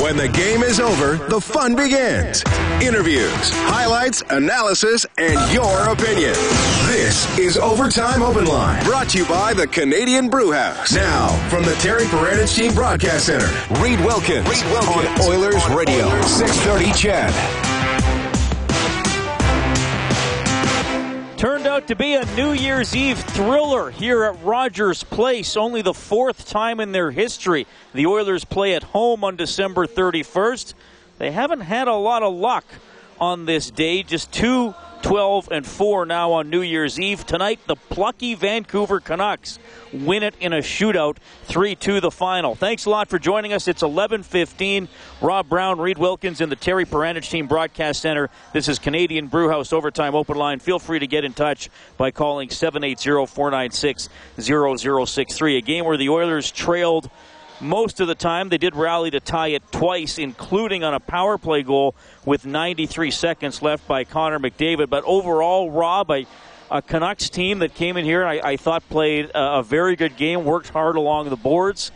When the game is over, the fun begins. Interviews, highlights, analysis, and your opinion. This is Overtime Open Line, brought to you by the Canadian Brewhouse. Now, from the Terry Paranych Team Broadcast Center, Reed Wilkins, Reed Wilkins on Oilers on Radio, Oilers. 630 CHED. To be a New Year's Eve thriller here at Rogers Place. Only the fourth time in their history the Oilers play at home on December 31st. They haven't had a lot of luck on this day. Just two 12 and 4 now on New Year's Eve. Tonight, the plucky Vancouver Canucks win it in a shootout, 3-2 the final. Thanks a lot for joining us. It's 11:15. Rob Brown, Reed Wilkins in the Terry Paranych Team Broadcast Center. This is Canadian Brewhouse Overtime Open Line. Feel free to get in touch by calling 780-496-0063. A game where the Oilers trailed most of the time. They did rally to tie it twice, including on a power play goal with 93 seconds left by Connor McDavid. But overall, Rob, a, a Canucks team that came in here, I, I thought played a, a very good game, worked hard along the boards,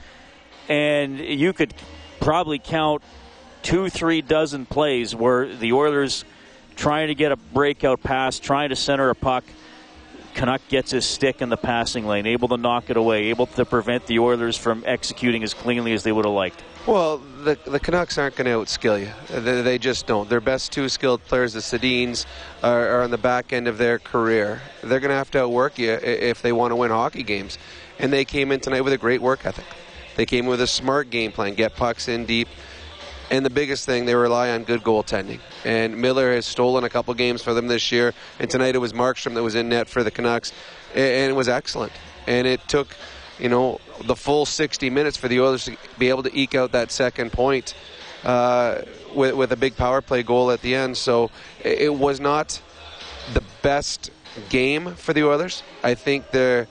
and you could probably count two, three dozen plays where the Oilers trying to get a breakout pass, trying to center a puck – Canuck gets his stick in the passing lane, able to knock it away, able to prevent the Oilers from executing as cleanly as they would have liked. Well, the, the Canucks aren't going to outskill you. They, they, just don't. Their best two skilled players, the Sedins, are, are on the back end of their career. They're going to have to outwork you if they want to win hockey games. And they came in tonight with a great work ethic. They came with a smart game plan, get pucks in deep, and the biggest thing, they rely on good goaltending. And Miller has stolen a couple games for them this year. And tonight it was Markstrom that was in net for the Canucks, and it was excellent. And it took, you know, the full 60 minutes for the Oilers to be able to eke out that second point uh, with, with a big power play goal at the end. So it was not the best game for the Oilers. I think they're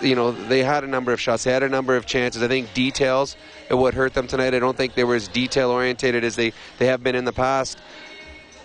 you know, they had a number of shots. They had a number of chances. I think details it would hurt them tonight. I don't think they were as detail orientated as they, they have been in the past.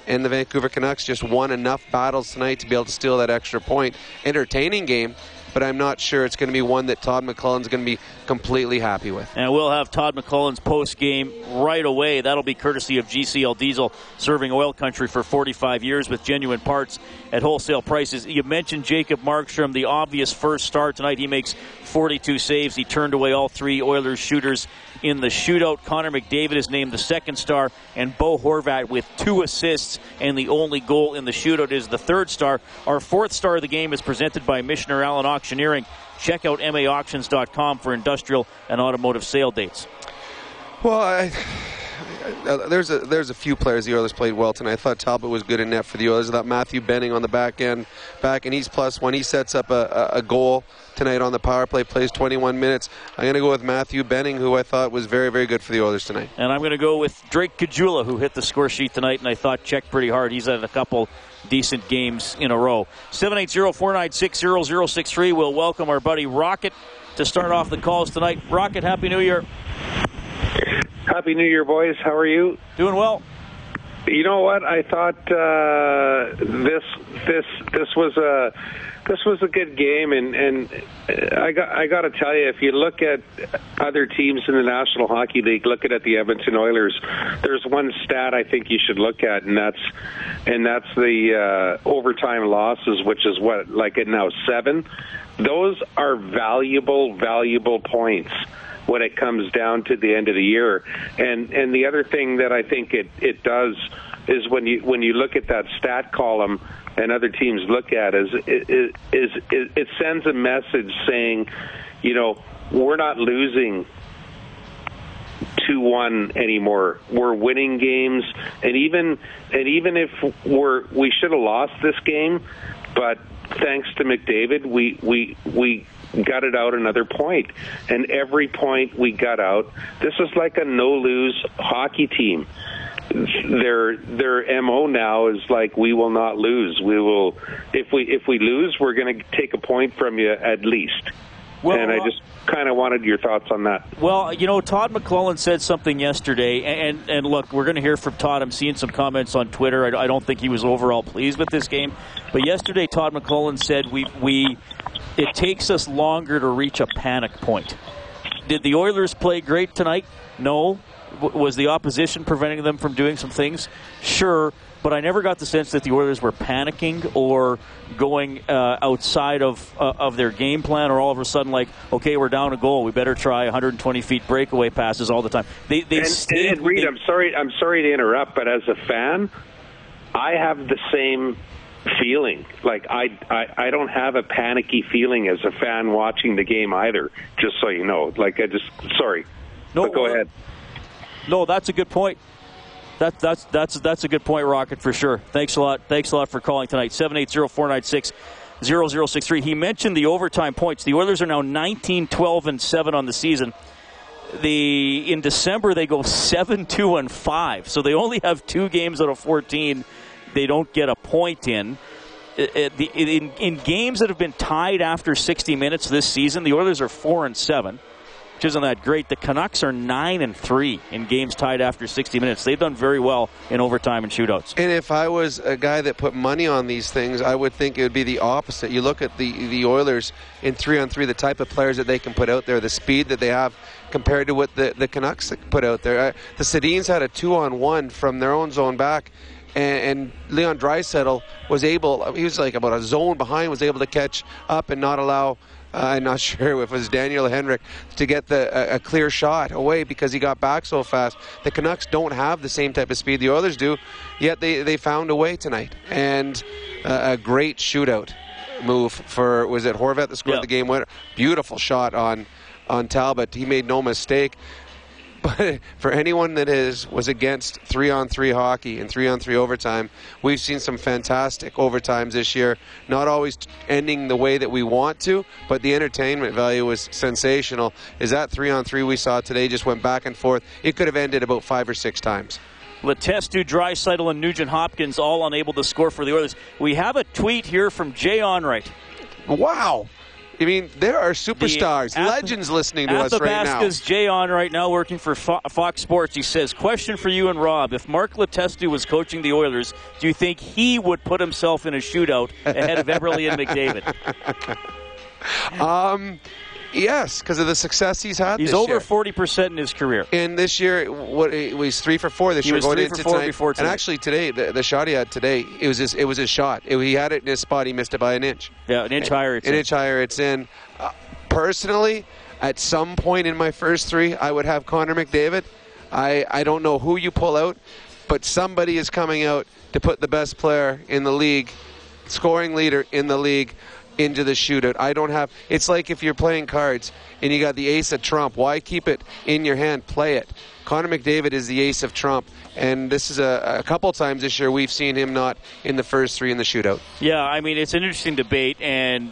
And the Vancouver Canucks just won enough battles tonight to be able to steal that extra point. Entertaining game, but I'm not sure it's going to be one that Todd McLellan's going to be completely happy with. And we'll have Todd McLellan's post game right away. That'll be courtesy of GCL Diesel, serving oil country for 45 years with genuine parts at wholesale prices. You mentioned Jacob Markstrom, the obvious first star tonight. He makes 42 saves. He turned away all three Oilers shooters in the shootout. Connor McDavid is named the second star, and Bo Horvat with two assists and the only goal in the shootout is the third star. Our fourth star of the game is presented by Michener Allen Auctioneering. Check out maauctions.com for industrial and automotive sale dates. Well, I, uh, there's a there's a few players the Oilers played well tonight. I thought Talbot was good in net for the Oilers. I thought Matthew Benning on the back end, back and he's plus one. He sets up a, a, goal tonight on the power play, plays 21 minutes. I'm going to go with Matthew Benning, who I thought was very very good for the Oilers tonight. And I'm going to go with Drake Caggiula, who hit the score sheet tonight, and I thought checked pretty hard. He's had a couple decent games in a row. 780-496-0063. We'll welcome our buddy Rocket to start off the calls tonight. Rocket, Happy New Year. Happy New Year, boys. How are you? Doing well. You know what? I thought uh, this this this was a this was a good game, and and I got I got to tell you, if you look at other teams in the National Hockey League, looking at the Edmonton Oilers, there's one stat I think you should look at, and that's and that's the uh, overtime losses, which is what like it now seven. Those are valuable, valuable points when it comes down to the end of the year. And and the other thing that I think it it does is when you when you look at that stat column and other teams look at is is is it, it sends a message saying, you know, we're not losing two one anymore. We're winning games, and even and even if we're we should have lost this game, but thanks to McDavid, we we we gutted out another point. And every point we got out, this is like a no lose hockey team. Their their mo now is like we will not lose. We will if we if we lose, we're going to take a point from you at least. Well, and I just kind of wanted your thoughts on that. Well, you know, Todd McLellan said something yesterday, and and look, we're going to hear from Todd. I'm seeing some comments on Twitter. I, I don't think he was overall pleased with this game, but yesterday Todd McLellan said we we it takes us longer to reach a panic point. Did the Oilers play great tonight? No. W- was the opposition preventing them from doing some things? Sure, but I never got the sense that the Oilers were panicking or going uh, outside of uh, of their game plan, or all of a sudden like, okay, we're down a goal, we better try 120 feet breakaway passes all the time. They they and, stayed. and Reed, they- I'm sorry, I'm sorry to interrupt, but as a fan, I have the same feeling. Like I, I, I don't have a panicky feeling as a fan watching the game either. Just so you know, like I just sorry. No, but go well, ahead. No, that's a good point. That, that's that's that's a good point, Rocket, for sure. Thanks a lot. Thanks a lot for calling tonight. 780-496-0063. He mentioned the overtime points. The Oilers are now 19, 12, and 7 on the season. The in December they go 7, 2, and 5. So they only have two games out of 14 they don't get a point in. In, in games that have been tied after 60 minutes this season, the Oilers are 4 and 7 which isn't that great. The Canucks are nine and three in games tied after 60 minutes. They've done very well in overtime and shootouts. And if I was a guy that put money on these things, I would think it would be the opposite. You look at the the Oilers in three on three, the type of players that they can put out there, the speed that they have compared to what the, the Canucks put out there. Uh, the Sedins had a two on one from their own zone back. And, and Leon Draisaitl was able, he was like about a zone behind, was able to catch up and not allow uh, I'm not sure if it was Daniel Henrik to get the a, a clear shot away because he got back so fast. The Canucks don't have the same type of speed the Oilers do, yet they, they found a way tonight and uh, a great shootout move for was it Horvat that scored Yeah. the game winner? Beautiful shot on on Talbot. He made no mistake. But for anyone that is was against three on three hockey and three on three overtime, we've seen some fantastic overtimes this year. Not always ending the way that we want to, but the entertainment value was sensational. Is that three on three we saw today just went back and forth? It could have ended about five or six times. Letestu, Draisaitl, and Nugent Hopkins all unable to score for the Oilers. We have a tweet here from Jay Onrait. Wow. I mean, there are superstars, Ath- legends listening to us right now. Athabasca's Jay Onrait now working for Fo- Fox Sports. He says, question for you and Rob. If Mark Letestu was coaching the Oilers, do you think he would put himself in a shootout ahead of Eberle and McDavid? Um, Yes, because of the success he's had. He's over 40% in his career. And this year, what he was three for four this He year was going three into for four tonight. before And actually today, the, the shot he had today, it was his, it was his shot. It- he had it in his spot. He missed it by an inch. Yeah, an inch higher. It's an in. inch higher, it's in. Uh, personally, at some point in my first three, I would have Connor McDavid. I I don't know who you pull out, but somebody is coming out to put the best player in the league, scoring leader in the league, into the shootout. I don't have. It's like if you're playing cards and you got the ace of trump. Why keep it in your hand? Play it. Connor McDavid is the ace of trump, and this is a, a couple times this year we've seen him not in the first three in the shootout. Yeah, I mean it's an interesting debate, and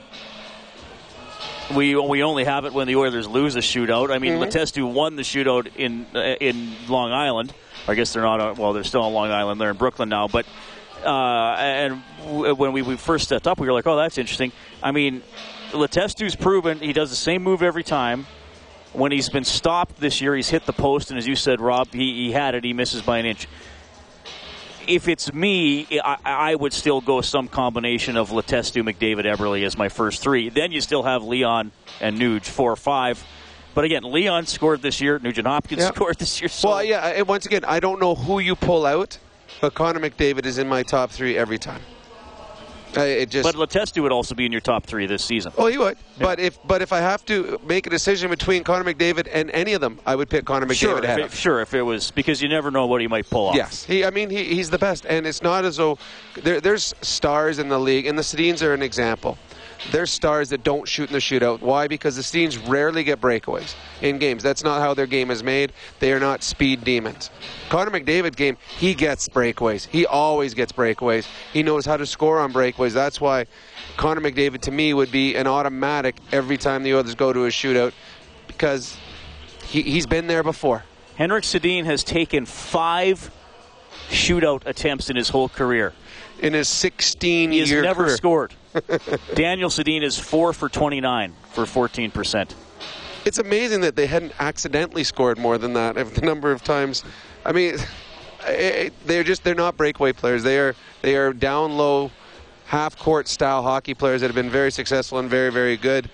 we we only have it when the Oilers lose a shootout. I mean, Mm-hmm. Letestu won the shootout in uh, in Long Island. I guess they're not. On, well, they're still on Long Island. They're in Brooklyn now, but. Uh, and w- when we, we first stepped up, we were like, "Oh, that's interesting." I mean, Letestu's proven he does the same move every time. When he's been stopped this year, he's hit the post, and as you said, Rob, he, he had it. He misses by an inch if it's me, I, I would still go some combination of Letestu, McDavid, Eberle as my first three. Then you still have Leon and Nuge, four or five. But again, Leon scored this year. Nugent Hopkins Yeah. scored this year. So Well, yeah. And once again, I don't know who you pull out, but Connor McDavid is in my top three every time. It just. But Letestu would also be in your top three this season. oh, he would. But if but if I have to make a decision between Connor McDavid and any of them, I would pick Connor McDavid Sure, ahead if it, sure, if it was because you never know what he might pull off. Yes, he. I mean, he, he's the best, and it's not as though there, there's stars in the league, and the Sedins are an example. There's stars that don't shoot in the shootout. Why? Because the Sedins rarely get breakaways in games. That's not how their game is made. They are not speed demons. Connor McDavid game, he gets breakaways. He always gets breakaways. He knows how to score on breakaways. That's why Connor McDavid to me would be an automatic every time the others go to a shootout because he, he's been there before. Henrik Sedin has taken five shootout attempts in his whole career. In his 16 He year never career. scored. Daniel Sedin is four for 29 for 14 percent. it's amazing that they hadn't accidentally scored more than that. The number of times, I mean, eh, they're just they're not breakaway players. They are they are down low, half court style hockey players that have been very successful and very very good.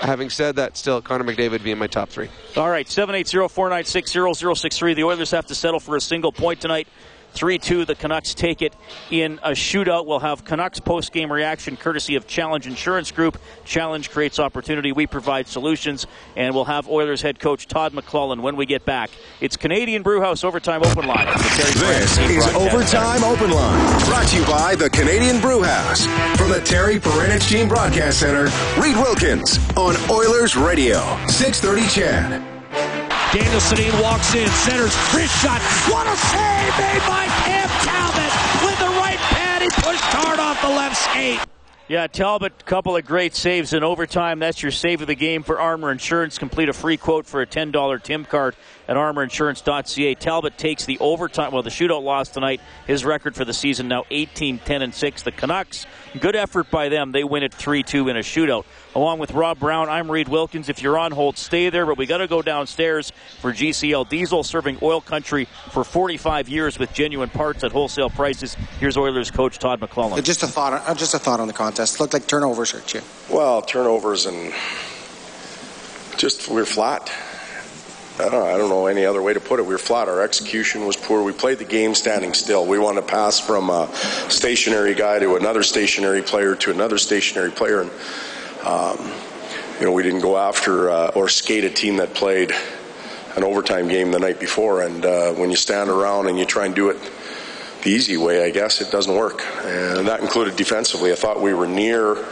having said that, still Connor McDavid would be in my top three. All right, 780-496-0063. The Oilers have to settle for a single point tonight 3 2. The Canucks take it in a shootout. We'll have Canucks post game reaction courtesy of Challenge Insurance Group. Challenge creates opportunity. We provide solutions. And we'll have Oilers head coach Todd McLellan when we get back. It's Canadian Brewhouse Overtime Open Line. This is Overtime Open Line. Brought to you by the Canadian Brewhouse. From the Terry Paranych Team Broadcast Center, Reed Wilkins on Oilers Radio. 630 CHED. Daniel Sedin walks in, centers, wrist shot. What a save made by Cam Talbot with the right pad. He pushed hard off the left skate. Yeah, Talbot, couple of great saves in overtime. That's your save of the game for Armor Insurance. Complete a free quote for a $10 Tim card at armorinsurance.ca. Talbot takes the overtime, well, the shootout loss tonight. His record for the season now 18, 10, and 6. The Canucks, good effort by them. They win it 3 2 in a shootout. Along with Rob Brown, I'm Reed Wilkins. If you're on hold, stay there, but we got to go downstairs for GCL Diesel, serving oil country for 45 years with genuine parts at wholesale prices. Here's Oilers coach Todd McLellan. Just a thought, uh, just a thought on the contest. Looked like turnovers hurt you. Well, turnovers and just we're flat. I don't, I don't know any other way to put it. We were flat. Our execution was poor. We played the game standing still. We wanted to pass from a stationary guy to another stationary player to another stationary player, and um, you know we didn't go after uh, or skate a team that played an overtime game the night before. And uh, when you stand around and you try and do it the easy way, I guess it doesn't work. And that included defensively. I thought we were near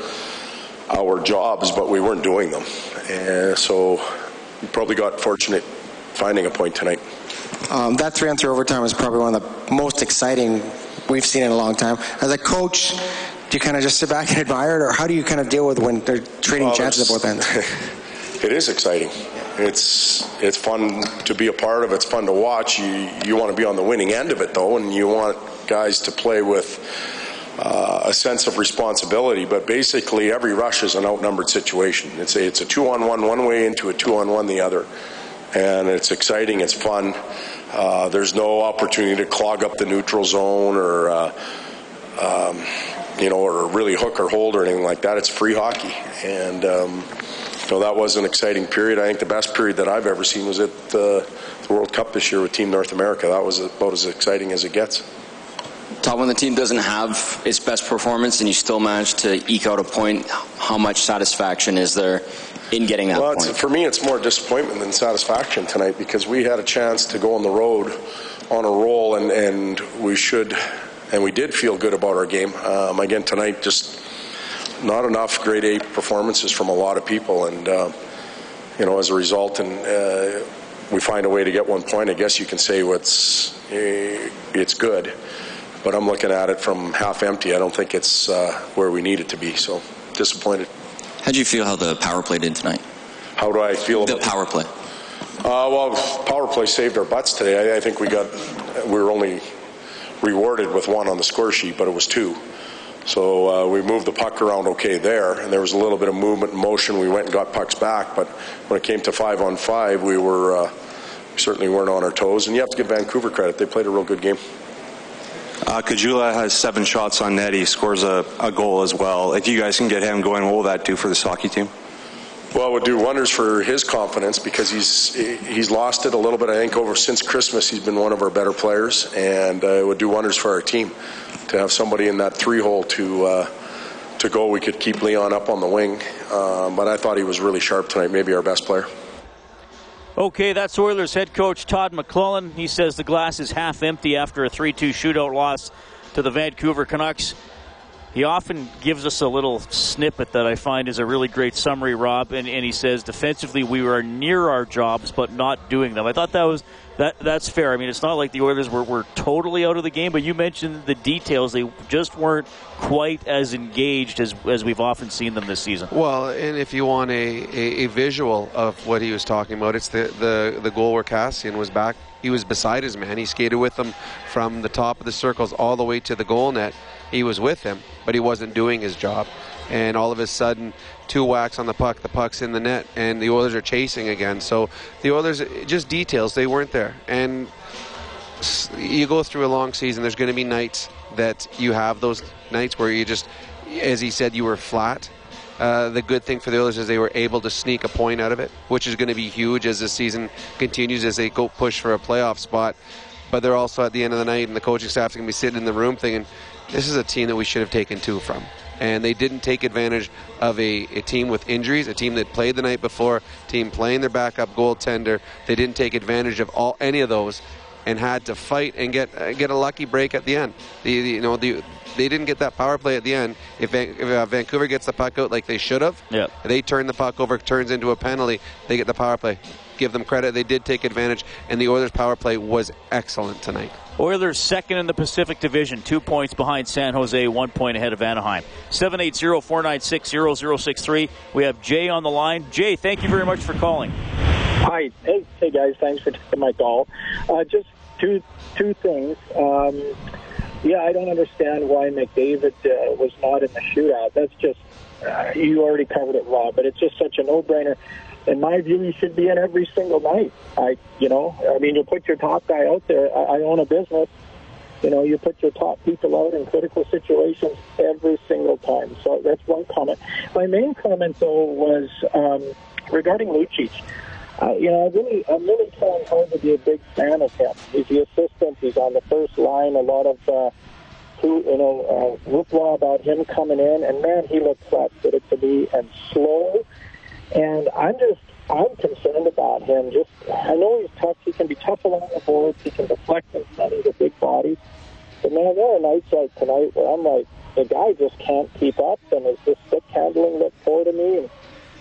our jobs, but we weren't doing them. And so we probably got fortunate finding a point tonight. Um, that three on three overtime is probably one of the most exciting we've seen in a long time. As a coach, do you kind of just sit back and admire it, or how do you kind of deal with when they're trading well, chances at both ends? it is exciting. It's it's fun to be a part of. It's fun to watch. You you want to be on the winning end of it though, and you want guys to play with uh, a sense of responsibility. But basically, every rush is an outnumbered situation. It's a, it's a two on one one way into a two on one the other and it's exciting. It's fun. Uh, there's no opportunity to clog up the neutral zone or. Uh, um, you know, or really hook or hold or anything like that. It's free hockey, and um, you know that was an exciting period. I think the best period that I've ever seen was at the World Cup this year with Team North America. That was about as exciting as it gets. Todd, when the team doesn't have its best performance and you still manage to eke out a point, how much satisfaction is there in getting that well, point? For me, it's more disappointment than satisfaction tonight because we had a chance to go on the road on a roll, and, and we should, and we did feel good about our game. Um, again, tonight, just not enough grade A performances from a lot of people, and uh, you know, as a result, and uh, we find a way to get one point. I guess you can say what's uh, it's good, but I'm looking at it from half empty. I don't think it's uh, where we need it to be. So disappointed. How do you feel how the power play did tonight? How do I feel the power play? Uh, well, power play saved our butts today. I, I, think we got we were only rewarded with one on the score sheet, but it was two. So uh, we moved the puck around okay there, and there was a little bit of movement and motion. We went and got pucks back, but when it came to five on five, we were uh, we certainly weren't on our toes. And you have to give Vancouver credit; they played a real good game. Uh, Caggiula has seven shots on net. He scores a, a, goal as well. If you guys can get him going, what will that do for this hockey team? Well, it would do wonders for his confidence because he's he's lost it a little bit. I think over since Christmas, he's been one of our better players, and uh, it would do wonders for our team to have somebody in that three hole to uh, to go. We could keep Leon up on the wing, um, but I thought he was really sharp tonight. Maybe our best player. Okay, that's Oilers head coach Todd McLellan. He says the glass is half empty after a 3 2 shootout loss to the Vancouver Canucks. He often gives us a little snippet that I find is a really great summary, Rob. And, and he says defensively we were near our jobs but not doing them. I thought that was that that's fair. I mean, it's not like the Oilers were, were totally out of the game, but you mentioned the details. They just weren't quite as engaged as, as we've often seen them this season. Well, and if you want a, a, a visual of what he was talking about, it's the, the, the goal where Kassian was back. He was beside his man. He skated with him from the top of the circles all the way to the goal net. He was with him, but he wasn't doing his job. And all of a sudden, two whacks on the puck, the puck's in the net, and the Oilers are chasing again. So the Oilers, just details, they weren't there. And you go through a long season, there's going to be nights that you have those nights where you just, as he said, you were flat. Uh, the good thing for the Oilers is they were able to sneak a point out of it, which is going to be huge as the season continues as they go push for a playoff spot. But they're also at the end of the night, and the coaching staff's going to be sitting in the room thinking, this is a team that we should have taken two from. And they didn't take advantage of a, a team with injuries, a team that played the night before, team playing their backup goaltender. They didn't take advantage of all any of those, and had to fight and get uh, get a lucky break at the end. The, the you know the they didn't get that power play at the end. If, Van, if uh, Vancouver gets the puck out like they should have, Yep. they turn the puck over, turns into a penalty, they get the power play. Give them credit; they did take advantage, and the Oilers' power play was excellent tonight. Oilers second in the Pacific Division, two points behind San Jose, one point ahead of Anaheim. 780-496-0063. We have Jay on the line. Jay, thank you very much for calling. Hi, hey, hey guys, thanks for taking my call. Uh, just two two things. Um, yeah, I don't understand why McDavid uh, was not in the shootout. That's just uh, you already covered it, Rob. But it's just such a no-brainer. In my view, he should be in every single night. I, you know, I mean, you put your top guy out there. I, I own a business. You know, you put your top people out in critical situations every single time. So that's one comment. My main comment, though, was um, regarding Lucic. Uh, you know, I really, I'm really trying hard to be a big fan of him. He's the assistant. He's on the first line. A lot of, uh, who, you know, uh, hoopla about him coming in, and man, he looked flat-footed to me and slow. And I'm just, I'm concerned about him. Just, I know he's tough. He can be tough along the boards. He can deflect and. He's a big body. But man, there are nights like tonight where I'm like, the guy just can't keep up, and his stick handling looked poor to me. And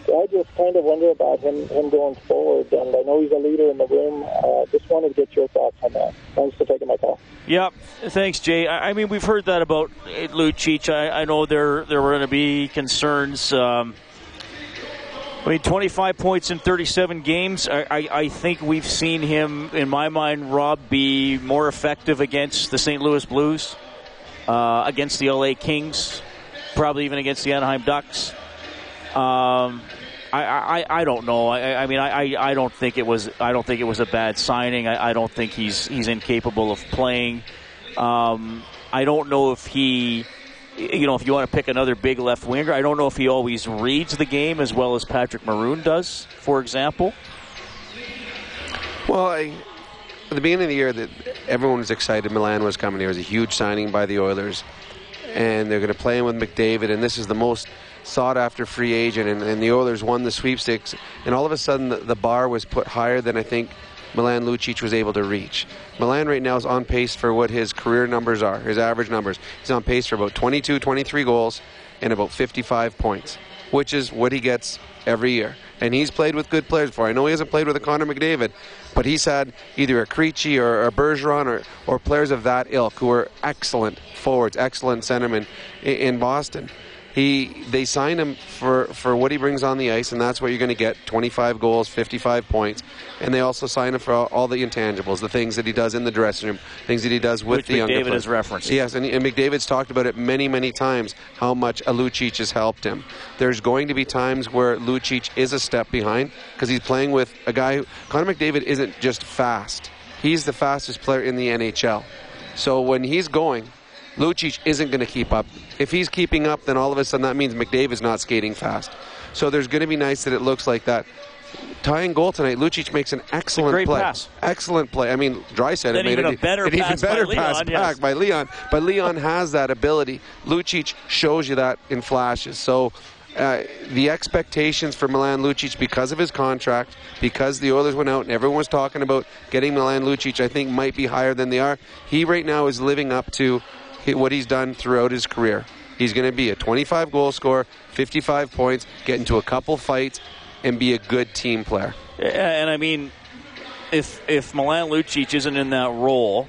I just kind of wonder about him him going forward. And I know he's a leader in the room. Uh, just wanted to get your thoughts on that. Thanks for taking my call. Yep. Thanks, Jay. I I mean, we've heard that about Lucic. I, I know there there were going to be concerns. Um, I mean, 25 points in 37 games. I, I, I think we've seen him, in my mind, Rob, be more effective against the St. Louis Blues, uh, against the LA Kings, probably even against the Anaheim Ducks. Um, I, I, I don't know. I, I mean, I, I don't think it was. I don't think it was a bad signing. I, I don't think he's he's incapable of playing. Um, I don't know if he, you know, if you want to pick another big left winger, I don't know if he always reads the game as well as Patrick Maroon does, for example. Well, I, at the beginning of the year, that everyone was excited. Milan was coming. There was a huge signing by the Oilers, and they're going to play him with McDavid. And this is the most sought-after free agent. And, and the Oilers won the sweepstakes. And all of a sudden, the, the bar was put higher than I think Milan Lucic was able to reach. Milan right now is on pace for what his career numbers are, his average numbers. He's on pace for about 22, 23 goals and about 55 points, which is what he gets every year. And he's played with good players before. I know he hasn't played with a Connor McDavid, but he's had either a Krejci or a Bergeron or, or players of that ilk who are excellent forwards, excellent centermen in, in Boston. He, they sign him for, for what he brings on the ice, and that's what you're going to get 25 goals, 55 points. And they also sign him for all, all the intangibles, the things that he does in the dressing room, things that he does with Which the McDavid players. has referenced. Yes, and, and McDavid's talked about it many, many times how much Lucic has helped him. There's going to be times where Lucic is a step behind because he's playing with a guy. Who, Connor McDavid isn't just fast; he's the fastest player in the NHL. So when he's going, Lucic isn't going to keep up. If he's keeping up, then all of a sudden that means McDavid's not skating fast. So there's going to be nights that it looks like that. Tying goal tonight, Lucic makes an excellent great play. pass. Excellent play. I mean, Draisaitl Then made even it, a better an even pass by better Leon, pass yes. back by Leon. But Leon has that ability. Lucic shows you that in flashes. So uh, the expectations for Milan Lucic because of his contract, because the Oilers went out and everyone was talking about getting Milan Lucic, I think might be higher than they are. He right now is living up to what he's done throughout his career. He's going to be a 25 goal scorer, 55 points, get into a couple fights, and be a good team player. And I mean, if if Milan Lucic isn't in that role,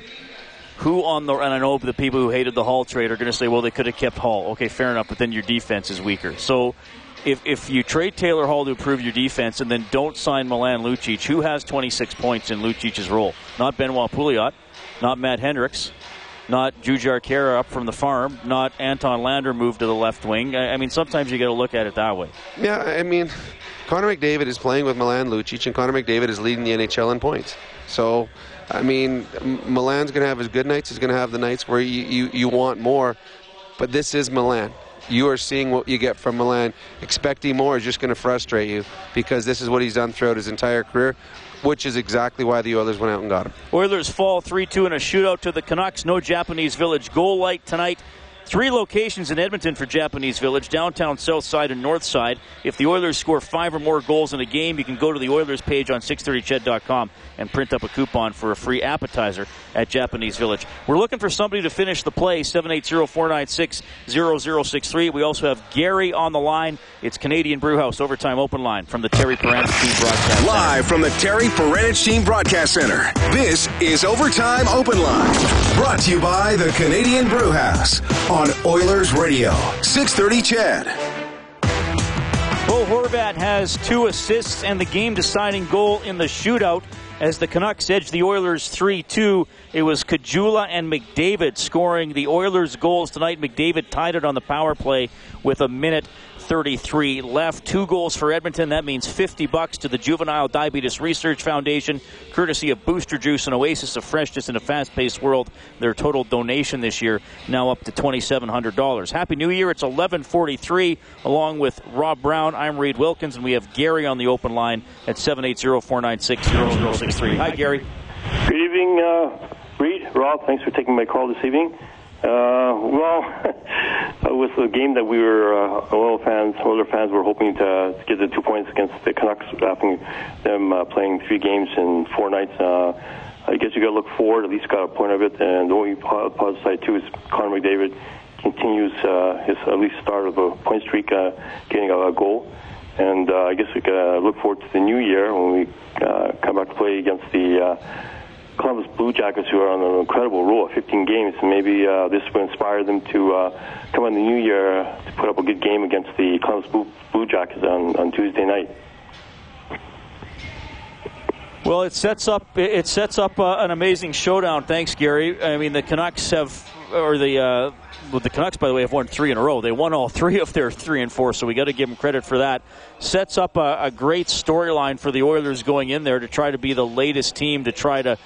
who on the and I know the people who hated the Hall trade are going to say, well, they could have kept Hall. Okay, fair enough, but then your defense is weaker. So. If, if you trade Taylor Hall to improve your defense and then don't sign Milan Lucic, who has 26 points in Lucic's role? Not Benoit Pouliot, not Matt Hendricks, not Jujhar Khaira up from the farm, not Anton Lander moved to the left wing. I, I mean, sometimes you got to look at it that way. Yeah, I mean, Connor McDavid is playing with Milan Lucic, and Connor McDavid is leading the NHL in points. So, I mean, Milan's going to have his good nights. He's going to have the nights where you, you, you want more. But this is Milan. you are seeing what you get from Milan. Expecting more is just going to frustrate you because this is what he's done throughout his entire career, which is exactly why the Oilers went out and got him. Oilers fall 3 2 in a shootout to the Canucks. No Japanese Village goal light tonight. Three locations in Edmonton for Japanese Village downtown, south side, and north side. If the Oilers score five or more goals in a game, you can go to the Oilers page on 630ched.com and print up a coupon for a free appetizer at Japanese Village. We're looking for somebody to finish the play, 780 496 0063. We also have Gary on the line. It's Canadian Brewhouse Overtime Open Line from the Terry Paranych Team Broadcast Center. Live from the Terry Paranych Team Broadcast Center. This is Overtime Open Line. Brought to you by the Canadian Brewhouse on Oilers Radio. 630 CHED. Bo Horvat has two assists and the game deciding goal in the shootout as the Canucks edged the Oilers 3 2. It was Caggiula and McDavid scoring the Oilers' goals tonight. McDavid tied it on the power play with a minute 33 left. Two goals for Edmonton. That means 50 bucks to the Juvenile Diabetes Research Foundation, courtesy of Booster Juice, an oasis of freshness in a fast-paced world. Their total donation this year now up to $2,700. Happy New Year! It's 11:43. Along with Rob Brown, I'm Reed Wilkins, and we have Gary on the open line at 780-496-0063. Hi, Gary. Good evening, uh, Reed, Rob. Thanks for taking my call this evening. Uh, well, it was a game that we were uh, Oil fans, Oiler fans, were hoping to get the two points against the Canucks after them uh, playing three games in four nights. Uh, I guess you got to look forward. At least got a point of it. And the only positive side too is Connor McDavid continues uh, his at least start of a point streak, uh, getting a, a goal. And uh, I guess we can look forward to the new year when we uh, come back to play against the. Uh, Columbus Blue Jackets, who are on an incredible roll of 15 games, maybe uh, this will inspire them to uh, come in the new year to put up a good game against the Columbus Blue, Blue Jackets on, on Tuesday night. Well, it sets up it sets up uh, an amazing showdown. Thanks, Gary. I mean, the Canucks have, or the uh, well, the Canucks, by the way, have won three in a row. They won all three of their three and four, so we got to give them credit for that. Sets up a, a great storyline for the Oilers going in there to try to be the latest team to try to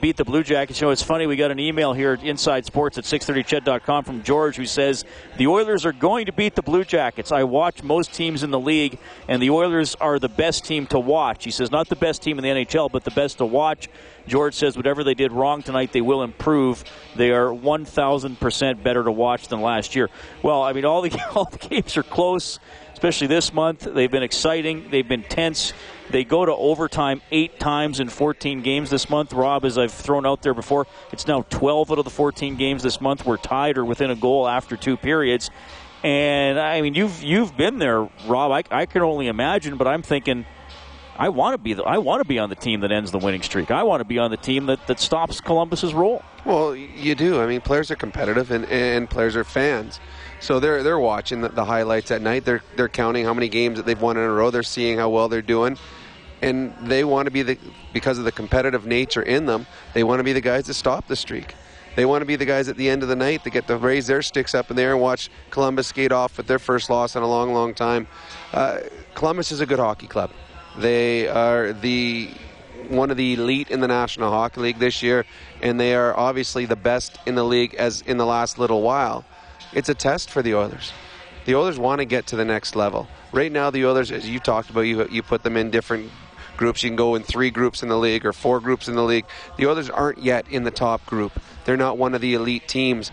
beat the Blue Jackets. You know, it's funny, we got an email here at Inside Sports at 630ched.com from George who says, The Oilers are going to beat the Blue Jackets. I watch most teams in the league, and the Oilers are the best team to watch. He says, Not the best team in the NHL, but the best to watch. George says, Whatever they did wrong tonight, they will improve. They are 1,000% better to watch than last year. Well, I mean, all the, all the games are close especially this month. They've been exciting. They've been tense. They go to overtime eight times in 14 games this month. Rob, as I've thrown out there before, it's now 12 out of the 14 games this month were tied or within a goal after two periods. And I mean, you've you've been there, Rob. I, I can only imagine, but I'm thinking. I want to be the, I want to be on the team that ends the winning streak. I want to be on the team that, that stops Columbus's roll. Well, you do. I mean, players are competitive and, and players are fans. So they're they're watching the, the, highlights at night. They're they're counting how many games that they've won in a row. They're seeing how well they're doing, and they want to be the because of the competitive nature in them. They want to be the guys that stop the streak. They want to be the guys at the end of the night that get to raise their sticks up in the air and watch Columbus skate off with their first loss in a long, long time. Uh, Columbus is a good hockey club. They are the one of the elite in the National Hockey League this year, and they are obviously the best in the league as in the last little while. It's a test for the Oilers. The Oilers want to get to the next level. Right now, the Oilers, as you talked about, you you put them in different groups. You can go in three groups in the league or four groups in the league. The Oilers aren't yet in the top group. They're not one of the elite teams.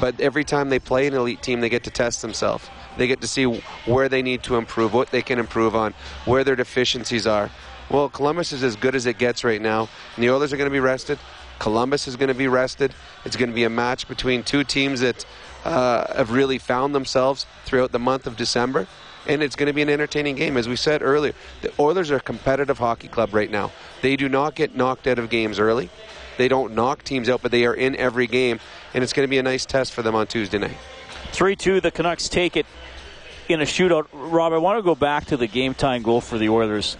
But every time they play an elite team, they get to test themselves. They get to see where they need to improve, what they can improve on, where their deficiencies are. Well, Columbus is as good as it gets right now, and the Oilers are going to be rested. Columbus is going to be rested. It's going to be a match between two teams that uh, have really found themselves throughout the month of December. And it's going to be an entertaining game. As we said earlier, the Oilers are a competitive hockey club right now. They do not get knocked out of games early. They don't knock teams out, but they are in every game. And it's going to be a nice test for them on Tuesday night. 3 2, the Canucks take it in a shootout. Rob, I want to go back to the game time goal for the Oilers.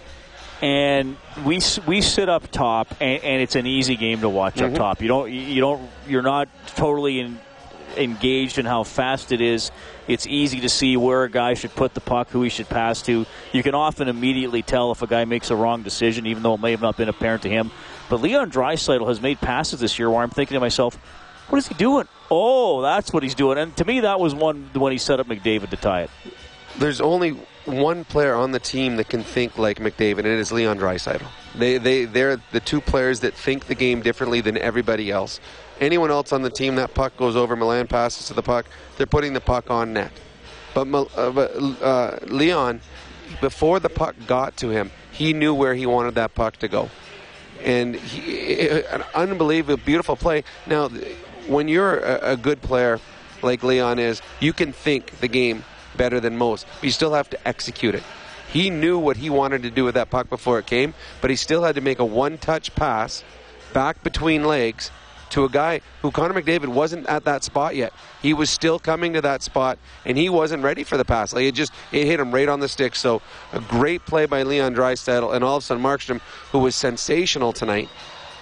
And we we sit up top, and, and it's an easy game to watch mm-hmm. up top. You don't you don't you're not totally in, engaged in how fast it is. It's easy to see where a guy should put the puck, who he should pass to. You can often immediately tell if a guy makes a wrong decision, even though it may have not been apparent to him. But Leon Draisaitl has made passes this year where I'm thinking to myself, What is he doing? Oh, that's what he's doing. And to me, that was one when he set up McDavid to tie it. There's only one player on the team that can think like McDavid, and it is Leon Draisaitl. They, they, they're the two players that think the game differently than everybody else. Anyone else on the team, that puck goes over, Milan passes to the puck, they're putting the puck on net. But, uh, but uh, Leon, before the puck got to him, he knew where he wanted that puck to go. And he, an unbelievable, beautiful play. Now, when you're a, a good player like Leon is, you can think the game better than most, but you still have to execute it. He knew what he wanted to do with that puck before it came, but he still had to make a one touch pass back between legs to a guy who Connor McDavid wasn't at that spot yet. He was still coming to that spot, and he wasn't ready for the pass. Like it just it hit him right on the stick. So a great play by Leon Draisaitl, and all of a sudden Markstrom, who was sensational tonight,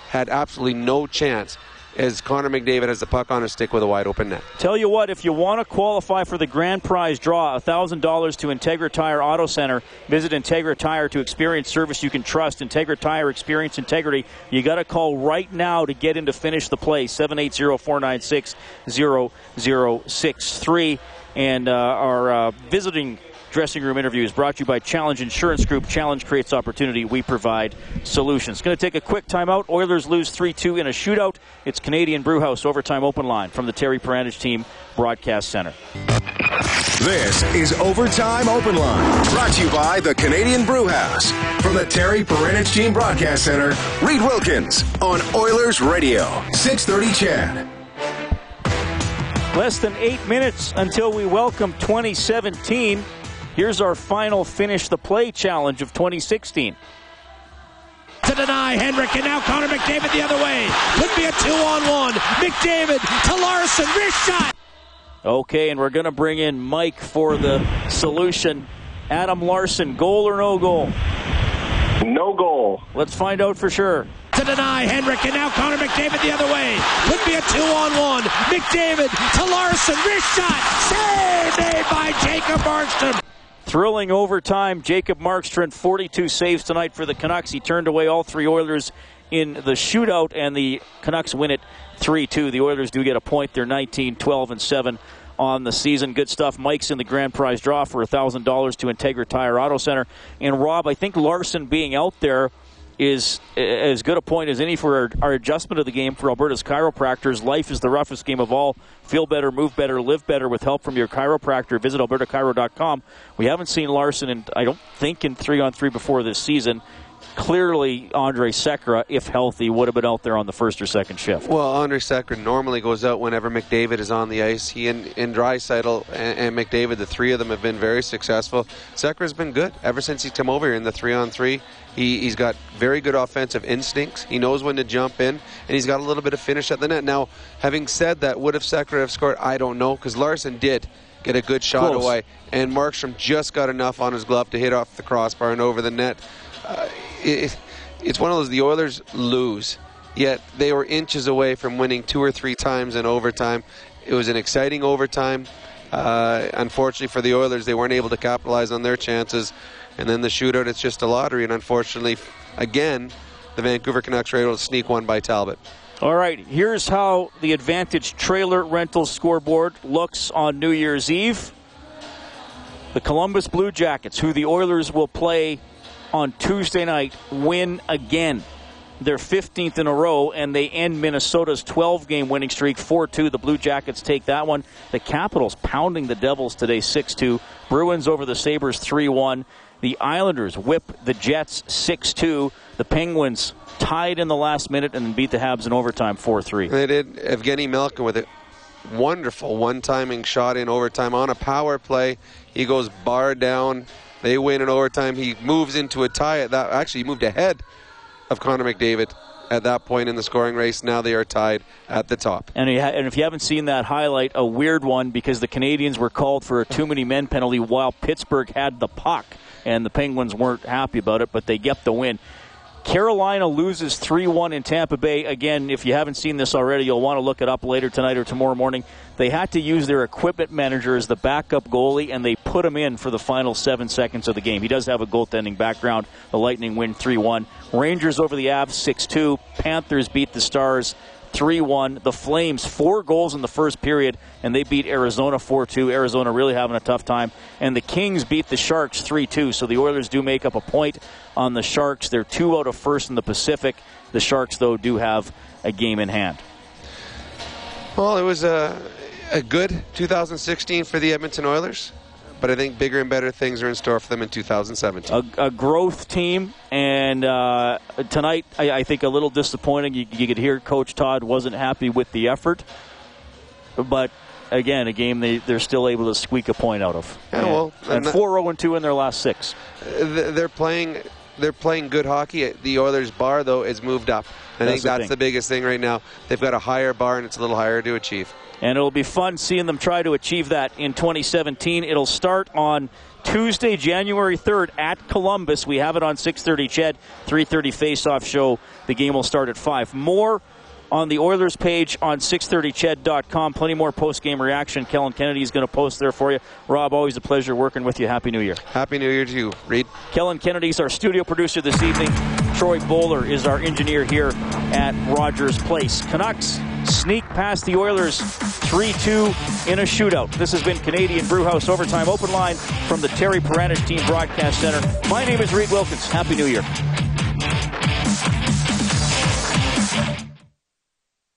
had absolutely no chance as Connor McDavid has the puck on his stick with a wide open net. Tell you what, if you want to qualify for the grand prize draw, $1,000 to Integra Tire Auto Center, visit Integra Tire to experience service you can trust. Integra Tire, experience integrity. You got to call right now to get in to finish the play, 780 496 0063. And uh, our uh, visiting dressing room interview is brought to you by Challenge Insurance Group. Challenge creates opportunity. We provide solutions. Going to take a quick timeout. Oilers lose 3 2 in a shootout. It's Canadian Brewhouse Overtime Open Line from the Terry Paranych Team Broadcast Center. This is Overtime Open Line, brought to you by the Canadian Brewhouse. From the Terry Paranych Team Broadcast Center, Reed Wilkins on Oilers Radio, 630 CHED. Less than eight minutes until we welcome 2017. Here's our final finish the play challenge of 2016. To deny Henrik, and now Connor McDavid the other way. Could be a two on one. McDavid to Larsson, wrist shot. Okay, and we're going to bring in Mike for the solution. Adam Larsson, goal or no goal? No goal. Let's find out for sure. To deny Henrik, and now Connor McDavid the other way. Could be a two on one. McDavid to Larsson, wrist shot. Save made by Jacob Markstrom. Thrilling overtime. Jacob Markstrom, 42 saves tonight for the Canucks. He turned away all three Oilers in the shootout, and the Canucks win it 3 2. The Oilers do get a point. They're 19, 12, and 7 on the season. Good stuff. Mike's in the grand prize draw for $1,000 to Integra Tire Auto Center. And Rob, I think Larsson being out there is as good a point as any for our, adjustment of the game for Alberta's chiropractors. Life is the roughest game of all. Feel better, move better, live better with help from your chiropractor. Visit albertachiro.com. We haven't seen Larsson, and I don't think, in three on three before this season clearly Andre Sekera, if healthy, would have been out there on the first or second shift. Well, Andre Sekera normally goes out whenever McDavid is on the ice. He and, and and, and McDavid, the three of them have been very successful. Sekera's been good ever since he's come over here in the three on three. He, he's got very good offensive instincts. He knows when to jump in, and he's got a little bit of finish at the net. Now, having said that, would have Sekera have scored? I don't know, because Larsson did get a good shot Close. away, and Markstrom just got enough on his glove to hit off the crossbar and over the net. Uh, it, it's one of those the Oilers lose, yet they were inches away from winning two or three times in overtime. It was an exciting overtime. Uh, unfortunately for the Oilers, they weren't able to capitalize on their chances. And then the shootout, it's just a lottery. And unfortunately, again, the Vancouver Canucks were able to sneak one by Talbot. All right, here's how the Advantage Trailer Rental scoreboard looks on New Year's Eve. The Columbus Blue Jackets, who the Oilers will play on Tuesday night win again. They're 15th in a row, and they end Minnesota's 12 game winning streak 4 2. The Blue Jackets take that one. The Capitals pounding the Devils today 6 2. Bruins over the Sabres 3 1. The Islanders whip the Jets 6 2. The Penguins tied in the last minute and beat the Habs in overtime 4 3. They did. Evgeny Malkin with a wonderful one timing shot in overtime on a power play. He goes bar down they win in overtime. He moves into a tie at that. Actually, he moved ahead of Connor McDavid at that point in the scoring race. Now they are tied at the top. And, and if you haven't seen that highlight, a weird one because the Canadiens were called for a too many men penalty while Pittsburgh had the puck, and the Penguins weren't happy about it, but they get the win. Carolina loses 3 1 in Tampa Bay. Again, if you haven't seen this already, you'll want to look it up later tonight or tomorrow morning. They had to use their equipment manager as the backup goalie, and they put him in for the final seven seconds of the game. He does have a goaltending background. The Lightning win 3 1. Rangers over the Avs 6 2. Panthers beat the Stars 3 1. The Flames, four goals in the first period, and they beat Arizona 4 2. Arizona really having a tough time. And the Kings beat the Sharks 3 2. So the Oilers do make up a point on the Sharks. They're two out of first in the Pacific. The Sharks, though, do have a game in hand. Well, it was a, a good 2016 for the Edmonton Oilers but I think bigger and better things are in store for them in 2017. A, a growth team, and uh, tonight I, I, think a little disappointing. You, you, could hear Coach Todd wasn't happy with the effort, but again, a game they, they're still able to squeak a point out of. Yeah, well, and, and 4 0 2 in their last six. They're playing. They're playing good hockey. The Oilers' bar, though, is moved up. I that's think that's the, the biggest thing right now. They've got a higher bar, and it's a little higher to achieve and it'll be fun seeing them try to achieve that in 2017. It'll start on Tuesday, January 3rd at Columbus. We have it on 6:30 CHED, 3:30 face-off show. The game will start at 5. More on the Oilers page on 630ched.com. Plenty more post-game reaction. Kellen Kennedy is going to post there for you. Rob, always a pleasure working with you. Happy New Year. Happy New Year to you, Reid. Kellen Kennedy is our studio producer this evening. Troy Bowler is our engineer here at Rogers Place. Canucks sneak past the Oilers 3 2 in a shootout. This has been Canadian Brewhouse Overtime Open Line from the Terry Paranych Team Broadcast Center. My name is Reid Wilkins. Happy New Year.